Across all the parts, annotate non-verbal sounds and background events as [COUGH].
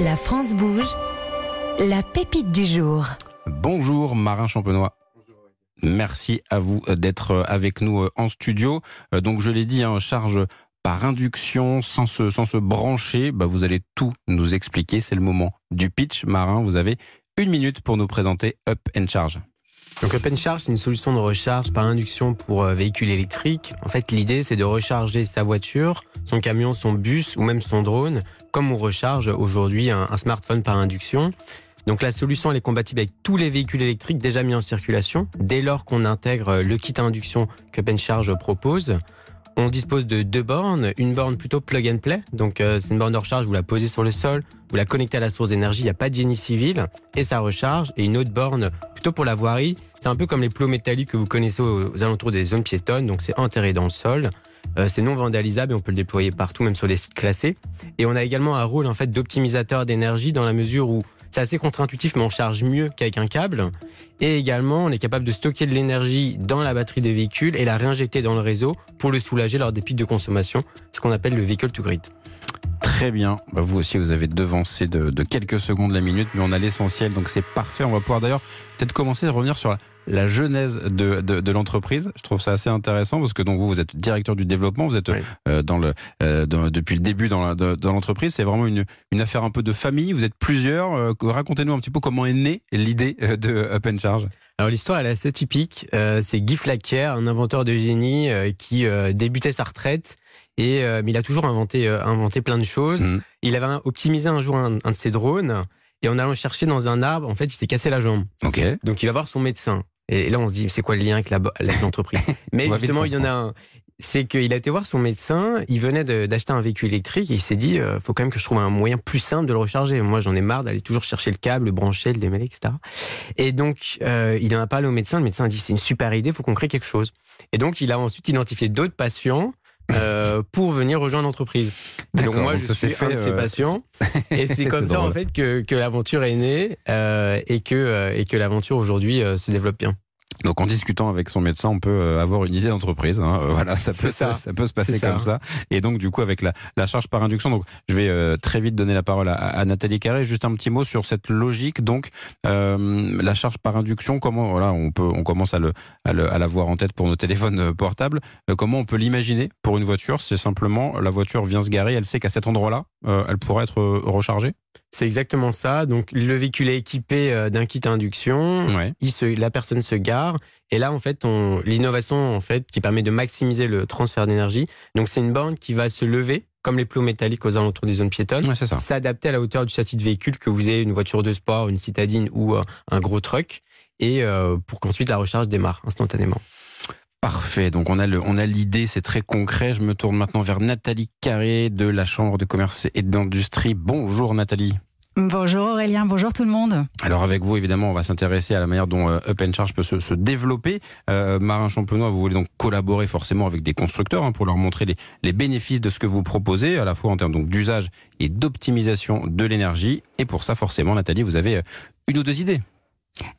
La France bouge. La pépite du jour. Bonjour Marin Champenois. Merci à vous d'être avec nous en studio. Donc je l'ai dit, en hein, charge par induction, sans se, sans se brancher, bah vous allez tout nous expliquer. C'est le moment du pitch. Marin, vous avez une minute pour nous présenter Up and Charge. Donc Up and Charge, c'est une solution de recharge par induction pour euh, véhicules électriques. En fait, l'idée, c'est de recharger sa voiture, son camion, son bus ou même son drone, comme on recharge aujourd'hui un, smartphone par induction. Donc la solution, elle est compatible avec tous les véhicules électriques déjà mis en circulation, dès lors qu'on intègre le kit induction que Charge propose. On dispose de deux bornes, une borne plutôt plug and play, donc euh, c'est une borne de recharge, vous la posez sur le sol, vous la connectez à la source d'énergie, il n'y a pas de génie civil, et ça recharge, et une autre borne plutôt pour la voirie, c'est un peu comme les plots métalliques que vous connaissez aux, alentours des zones piétonnes, donc c'est enterré dans le sol. Euh, c'est non vandalisable et on peut le déployer partout, même sur les sites classés. Et on a également un rôle en fait d'optimisateur d'énergie dans la mesure où c'est assez contre-intuitif, mais on charge mieux qu'avec un câble. Et également, on est capable de stocker de l'énergie dans la batterie des véhicules et la réinjecter dans le réseau pour le soulager lors des pics de consommation, ce qu'on appelle le vehicle to grid. Très bien. Bah, vous aussi, vous avez devancé de, de quelques secondes la minute, mais on a l'essentiel, donc c'est parfait. On va pouvoir d'ailleurs peut-être commencer à revenir sur la, la genèse de, de, de l'entreprise. Je trouve ça assez intéressant parce que donc vous, vous êtes directeur du développement, vous êtes euh, dans le euh, depuis le début dans l'entreprise. C'est vraiment une, une affaire un peu de famille. Vous êtes plusieurs. Euh, racontez-nous un petit peu comment est née l'idée de Open Charge. Alors l'histoire elle est assez typique. c'est Guy Flaquier, un inventeur de génie qui débutait sa retraite et mais il a toujours inventé inventé plein de choses. Mmh. Il avait optimisé un jour un, un de ses drones. Et en allant chercher dans un arbre, en fait, il s'est cassé la jambe. Donc il va voir son médecin. Et là, on se dit, c'est quoi le lien avec l'entreprise? [LAUGHS] Mais justement, il y en a un. C'est qu'il a été voir son médecin, il venait d'acheter un véhicule électrique et il s'est dit, il euh, faut quand même que je trouve un moyen plus simple de le recharger. Moi, j'en ai marre d'aller toujours chercher le câble, le brancher, le démêler, etc. Et donc, euh, il en a parlé au médecin. Le médecin a dit, c'est une super idée, il faut qu'on crée quelque chose. Et donc, il a ensuite identifié d'autres patients euh, pour venir rejoindre l'entreprise. Donc moi, je suis fait, un de ces patients. et [LAUGHS] c'est comme ça, en fait, que, que l'aventure est née euh, et que, euh, et que l'aventure aujourd'hui euh, se développe bien. Donc en discutant avec son médecin, on peut euh, avoir une idée d'entreprise. Hein. Euh, voilà, ça peut, ça. peut se passer comme ça. Et donc du coup avec la, la, charge par induction, donc je vais euh, très vite donner la parole à, à, Nathalie Carré. Juste un petit mot sur cette logique. Donc euh, la charge par induction, comment voilà, on peut, on commence à le, à, le, à la voir en tête pour nos téléphones portables. comment on peut l'imaginer pour une voiture? C'est simplement la voiture vient se garer, elle sait qu'à cet endroit-là, elle pourrait être rechargée? C'est exactement ça. Donc le véhicule est équipé d'un kit induction. Il se, la personne se gare et là, en fait, l'innovation en fait qui permet de maximiser le transfert d'énergie. Donc, c'est une borne qui va se lever comme les plots métalliques aux alentours des zones piétonnes, s'adapter à la hauteur du châssis de véhicule que vous ayez une voiture de sport, une citadine ou euh, un gros truck, et euh, pour qu'ensuite la recharge démarre instantanément. Parfait. Donc on a le, on a l'idée, c'est très concret. Je me tourne maintenant vers Nathalie Carré de la Chambre de commerce et d'industrie. Bonjour Nathalie. Bonjour Aurélien, bonjour tout le monde. Alors avec vous, évidemment, on va s'intéresser à la manière dont euh, Up Charge peut se, développer. Euh, Marin Champenois, vous voulez donc collaborer forcément avec des constructeurs hein, pour leur montrer les, bénéfices de ce que vous proposez, à la fois en termes d'usage et d'optimisation de l'énergie. Et pour ça, forcément, Nathalie, vous avez euh, une ou deux idées.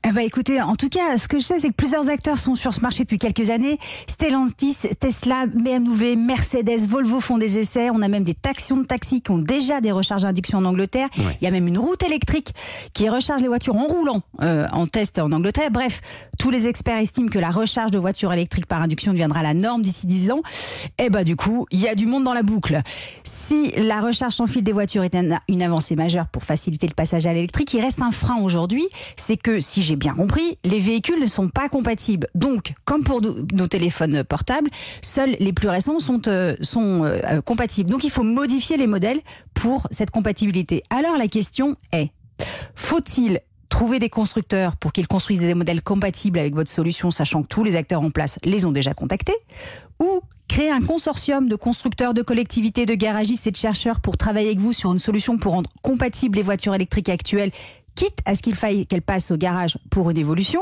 Eh ben, écoutez, en tout cas, ce que je sais, c'est que plusieurs acteurs sont sur ce marché depuis quelques années. Stellantis, Tesla, BMW, Mercedes, Volvo font des essais. On a même des taxions de taxi qui ont déjà des recharges d'induction en Angleterre. Il y a même une route électrique qui recharge les voitures en roulant euh, en test en Angleterre. Bref, tous les experts estiment que la recharge de voitures électriques par induction deviendra la norme d'ici 10 ans. Et eh ben, du coup, il y a du monde dans la boucle. Si la recharge sans fil des voitures est une avancée majeure pour faciliter le passage à l'électrique, il reste un frein aujourd'hui. C'est que si j'ai bien compris, les véhicules ne sont pas compatibles. Donc, comme pour nos téléphones portables, seuls les plus récents sont, euh, sont euh, compatibles. Donc, il faut modifier les modèles pour cette compatibilité. Alors, la question est, faut-il trouver des constructeurs pour qu'ils construisent des modèles compatibles avec votre solution, sachant que tous les acteurs en place les ont déjà contactés, ou créer un consortium de constructeurs, de collectivités, de garagistes et de chercheurs pour travailler avec vous sur une solution pour rendre compatibles les voitures électriques actuelles quitte à ce qu'il faille qu'elle passe au garage pour une évolution,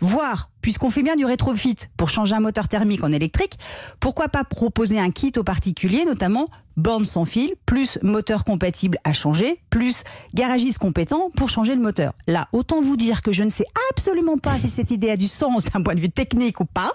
voire, puisqu'on fait bien du rétrofit pour changer un moteur thermique en électrique, pourquoi pas proposer un kit aux particuliers, notamment borne sans fil, plus moteur compatible à changer, plus garagiste compétent pour changer le moteur. Là, autant vous dire que je ne sais absolument pas si cette idée a du sens d'un point de vue technique ou pas,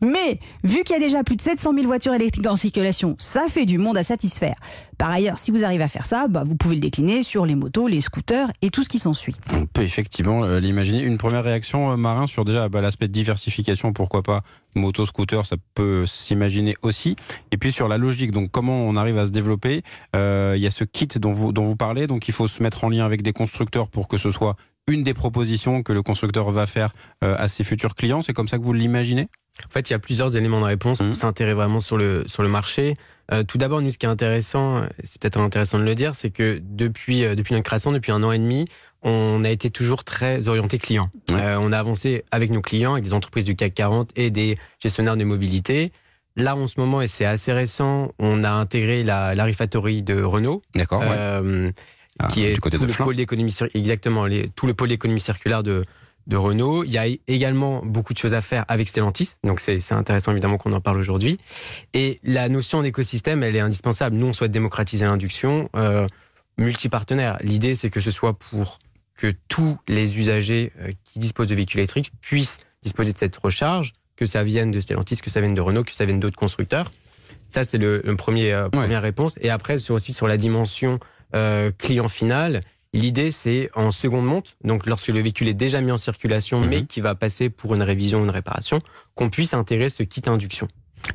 mais vu qu'il y a déjà plus de 700 000 voitures électriques en circulation, ça fait du monde à satisfaire. Par ailleurs, si vous arrivez à faire ça, bah, vous pouvez le décliner sur les motos, les scooters et tout ce qui s'ensuit. On peut effectivement euh, l'imaginer. Une première réaction, euh, Marin, sur déjà bah, l'aspect diversification, pourquoi pas moto, scooter, ça peut s'imaginer aussi. Et puis sur la logique, donc comment on arrive à se développer. Euh, il y a ce kit dont vous, dont vous parlez, donc il faut se mettre en lien avec des constructeurs pour que ce soit une des propositions que le constructeur va faire à ses futurs clients. C'est comme ça que vous l'imaginez? En fait, il y a plusieurs éléments de réponse mmh. s'intéresser vraiment sur le, sur le marché. Euh, tout d'abord, nous, ce qui est intéressant, c'est peut-être intéressant de le dire, c'est que depuis, euh, depuis notre création, depuis un an et demi, on a été toujours très orienté client. Euh, on a avancé avec nos clients, avec des entreprises du CAC 40 et des gestionnaires de mobilité. Là, en ce moment, et c'est assez récent, on a intégré la, la de Renault. D'accord. Euh, qui ah, est du côté tout de le pôle d'économie exactement les, tout le pôle d'économie circulaire de de Renault. Il y a également beaucoup de choses à faire avec Stellantis, donc c'est intéressant évidemment qu'on en parle aujourd'hui. Et la notion d'écosystème, elle est indispensable. Nous, on souhaite démocratiser l'induction euh, multipartenaire. L'idée, c'est que ce soit pour que tous les usagers euh, qui disposent de véhicules électriques puissent disposer de cette recharge, que ça vienne de Stellantis, que ça vienne de Renault, que ça vienne d'autres constructeurs. Ça, c'est le, premier euh, première réponse. Et après, c'est aussi sur la dimension client final L'idée, c'est en seconde monte, donc lorsque le véhicule est déjà mis en circulation, mais mhm. qui va passer pour une révision ou une réparation, qu'on puisse intégrer ce kit induction.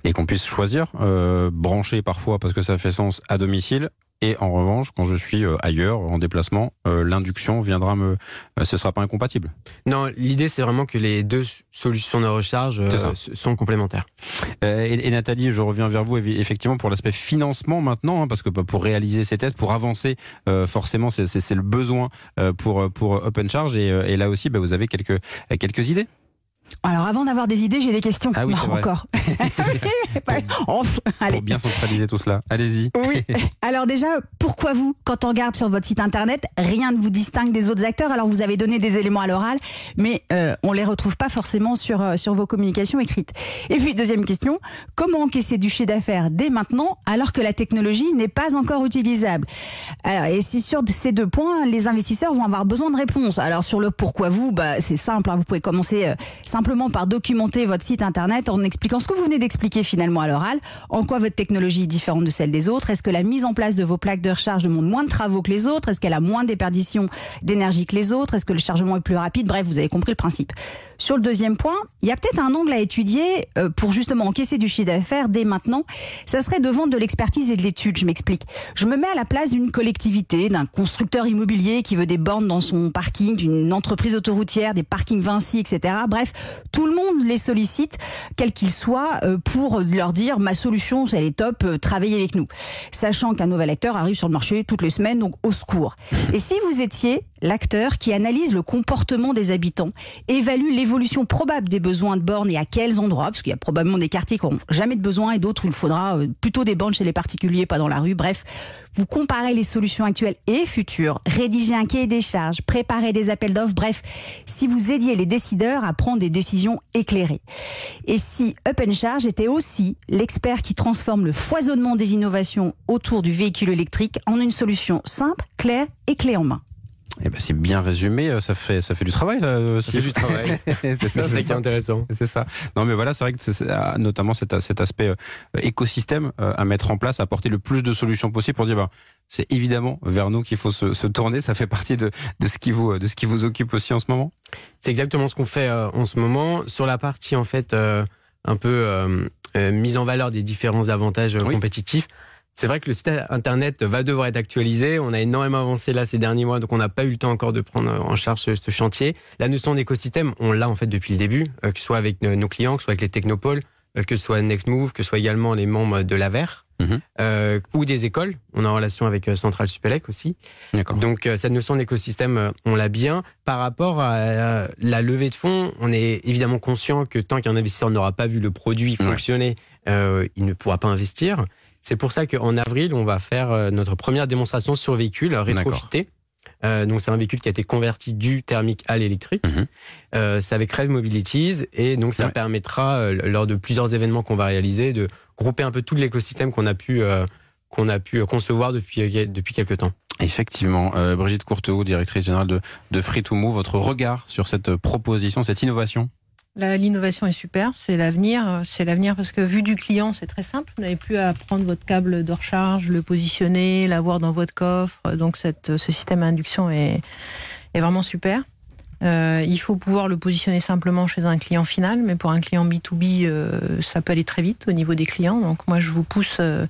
Et qu'on puisse choisir, euh, brancher parfois parce que ça fait sens à domicile, et en revanche, quand je suis euh, ailleurs, en déplacement, euh, l'induction viendra me. Euh, ce ne sera pas incompatible. Non, l'idée, c'est vraiment que les deux solutions de recharge sont complémentaires. Et, Nathalie, je reviens vers vous effectivement pour l'aspect financement maintenant, hein, parce que bah, pour réaliser ces tests, pour avancer, forcément, c'est le besoin pour, pour Open Charge. Et, et là aussi, bah, vous avez quelques, quelques idées alors avant d'avoir des idées, j'ai des questions. Ah oui, [LAUGHS] encore. [LAUGHS] pour, Allez. bien centraliser tout cela. Allez-y. Oui. [LAUGHS] Alors déjà, pourquoi vous, quand on regarde sur votre site internet, rien ne vous distingue des autres acteurs? Alors vous avez donné des éléments à l'oral, mais euh, on les retrouve pas forcément sur euh, sur vos communications écrites. Et puis deuxième question, comment encaisser du chiffre d'affaires dès maintenant alors que la technologie n'est pas encore utilisable? Alors, Et c'est sur ces deux points, les investisseurs vont avoir besoin de réponses. Alors sur le pourquoi vous, bah c'est simple. Hein, vous pouvez commencer euh, simplement par documenter votre site internet en expliquant ce que vous venez d'expliquer finalement à l'oral, en quoi votre technologie est différente de celle des autres, est-ce que la mise en place de vos plaques de recharge demande moins de travaux que les autres, est-ce qu'elle a moins d'éperdition d'énergie que les autres, est-ce que le chargement est plus rapide, bref, vous avez compris le principe. Sur le deuxième point, il y a peut-être un angle à étudier euh, pour justement encaisser du chiffre d'affaires dès maintenant. Ça serait de vendre de l'expertise et de l'étude, je m'explique. Je me mets à la place d'une collectivité, d'un constructeur immobilier qui veut des bornes dans son parking, d'une entreprise autoroutière, des parkings Vinci, etc. Bref, tout le monde les sollicite, quel qu'il soit, euh, pour leur dire ma solution, elle est top, euh, travaillez avec nous. Sachant qu'un nouvel acteur arrive sur le marché toutes les semaines, donc au secours. [LAUGHS] Et si vous étiez l'acteur qui analyse le comportement des habitants, évalue l'évolution probable des besoins de bornes et à quels endroits, parce qu'il y a probablement des quartiers qui n'auront jamais de besoin et d'autres où il faudra euh, plutôt des bornes chez les particuliers, pas dans la rue. Bref, vous comparez les solutions actuelles et futures, rédigez un cahier des charges, préparez des appels d'offres, bref, si vous aidiez les décideurs à prendre des décisions éclairées. Et si Open Charge était aussi l'expert qui transforme le foisonnement des innovations autour du véhicule électrique en une solution simple, claire et clé en main. Eh ben, c'est bien résumé, euh, ça fait ça fait du travail là. Ça fait du travail. [LAUGHS] c'est ça, c'est qui est intéressant. C'est ça. Non mais voilà, c'est vrai que c'est ah, notamment cet, cet aspect euh, écosystème euh, à mettre en place, à apporter le plus de solutions possibles pour dire bah, c'est évidemment vers nous qu'il faut se, se, tourner. Ça fait partie de, de ce qui vous de ce qui vous occupe aussi en ce moment. C'est exactement ce qu'on fait en ce moment sur la partie en fait un peu mise en valeur des différents avantages compétitifs. C'est vrai que le site internet va devoir être actualisé. On a énormément avancé là ces derniers mois, donc on n'a pas eu le temps encore de prendre en charge ce, chantier. La notion d'écosystème, on l'a en fait depuis le début, euh, que ce soit avec nos clients, que ce soit avec les technopoles, euh, que ce soit Nextmove, que ce soit également les membres de l'AVER. Mhm. Euh, ou des écoles. On est en relation avec Central Supélec aussi. Donc cette notion d'écosystème, on l'a bien. Par rapport à la levée de fonds, on est évidemment conscient que tant qu'un investisseur n'aura pas vu le produit fonctionner, il ne pourra pas investir. C'est pour ça qu'en avril, on va faire euh, notre première démonstration sur véhicule rétrofité. Euh, donc c'est un véhicule qui a été converti du thermique à l'électrique. Mhm. Euh, c'est avec Rev Mobilities et donc ça permettra euh, lors de plusieurs événements qu'on va réaliser de grouper un peu tout l'écosystème qu'on a pu qu'on a pu concevoir depuis depuis quelques temps. Effectivement, Brigitte Courteau, directrice générale de, de Free to Move, votre regard sur cette proposition, cette innovation? L'innovation est super, c'est l'avenir. C'est l'avenir parce que vu du client, c'est très simple. Vous n'avez plus à prendre votre câble de recharge, le positionner, l'avoir dans votre coffre. Donc ce système à induction est vraiment super. Euh, il faut pouvoir le positionner simplement chez un client final, mais pour un client B2B, euh, ça peut aller très vite au niveau des clients. Donc moi, je vous pousse euh,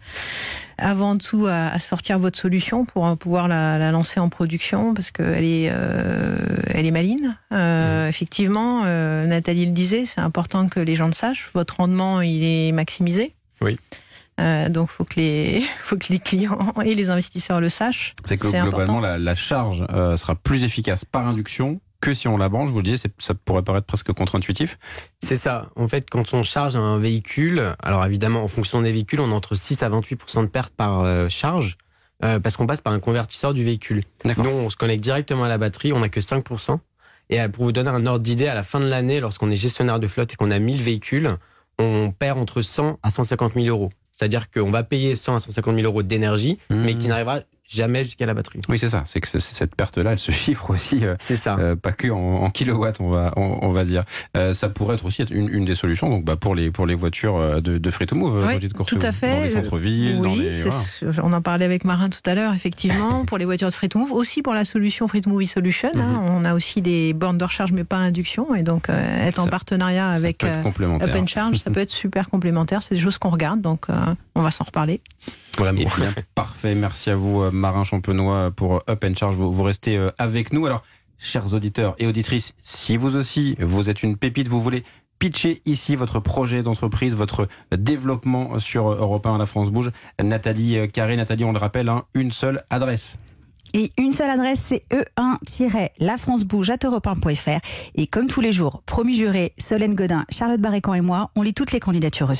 avant tout à, sortir votre solution pour pouvoir la, lancer en production parce qu'elle est, elle est maline. Mmh. Effectivement, Nathalie le disait, c'est important que les gens le sachent. Votre rendement, il est maximisé. Oui. donc, faut que les, [LAUGHS] faut que les clients et les investisseurs le sachent. C'est que globalement, la, la, charge sera plus efficace par induction que si on la branche, vous le disiez, ça pourrait paraître presque contre-intuitif. C'est ça. En fait, quand on charge un véhicule, alors évidemment, en fonction des véhicules, on a entre 6 à 28% de perte par euh, charge, euh, parce qu'on passe par un convertisseur du véhicule. Nous, on se connecte directement à la batterie, on n'a que 5 Et euh, pour vous donner un ordre d'idée, à la fin de l'année, lorsqu'on est gestionnaire de flotte et qu'on a 1000 véhicules, on perd entre 100 à 150 000 euros. C'est-à-dire qu'on va payer 100 à 150 000 euros d'énergie, mais qui mmh. n'arrivera jamais jusqu'à la batterie. Oui, c'est ça. C'est que cette perte-là, elle se chiffre aussi. Euh, c'est ça. Euh, pas que en, kilowatts, on va, on, va dire. Euh, ça pourrait être aussi une, une des solutions. Donc, bah, pour les pour les voitures de, de free to move, oui, tout à fait. Dans les centres-villes. Oui, on en parlait avec Marin tout à l'heure. Effectivement, pour les voitures de free to move, aussi pour la solution free to move solution. Hein. Mhm. on a aussi des bornes de recharge, mais pas induction. Et donc, être en partenariat avec Open Charge, ça peut être super complémentaire. C'est des choses qu'on regarde. Donc, on va s'en reparler. Vraiment. Bien, [LAUGHS] parfait. Merci à vous, Marin Champenois, pour Up and Charge. Vous, restez euh, avec nous. Alors, chers auditeurs et auditrices, si vous aussi, vous êtes une pépite, vous voulez pitcher ici votre projet d'entreprise, votre développement sur Europe 1 La France Bouge. Nathalie euh, Carré, Nathalie, on le rappelle, hein, une seule adresse. Et une seule adresse, c'est e1-lafrancebouge.europe1.fr. Et comme tous les jours, promis juré, Solène Godin, Charlotte Barrécan et moi, on lit toutes les candidatures reçues.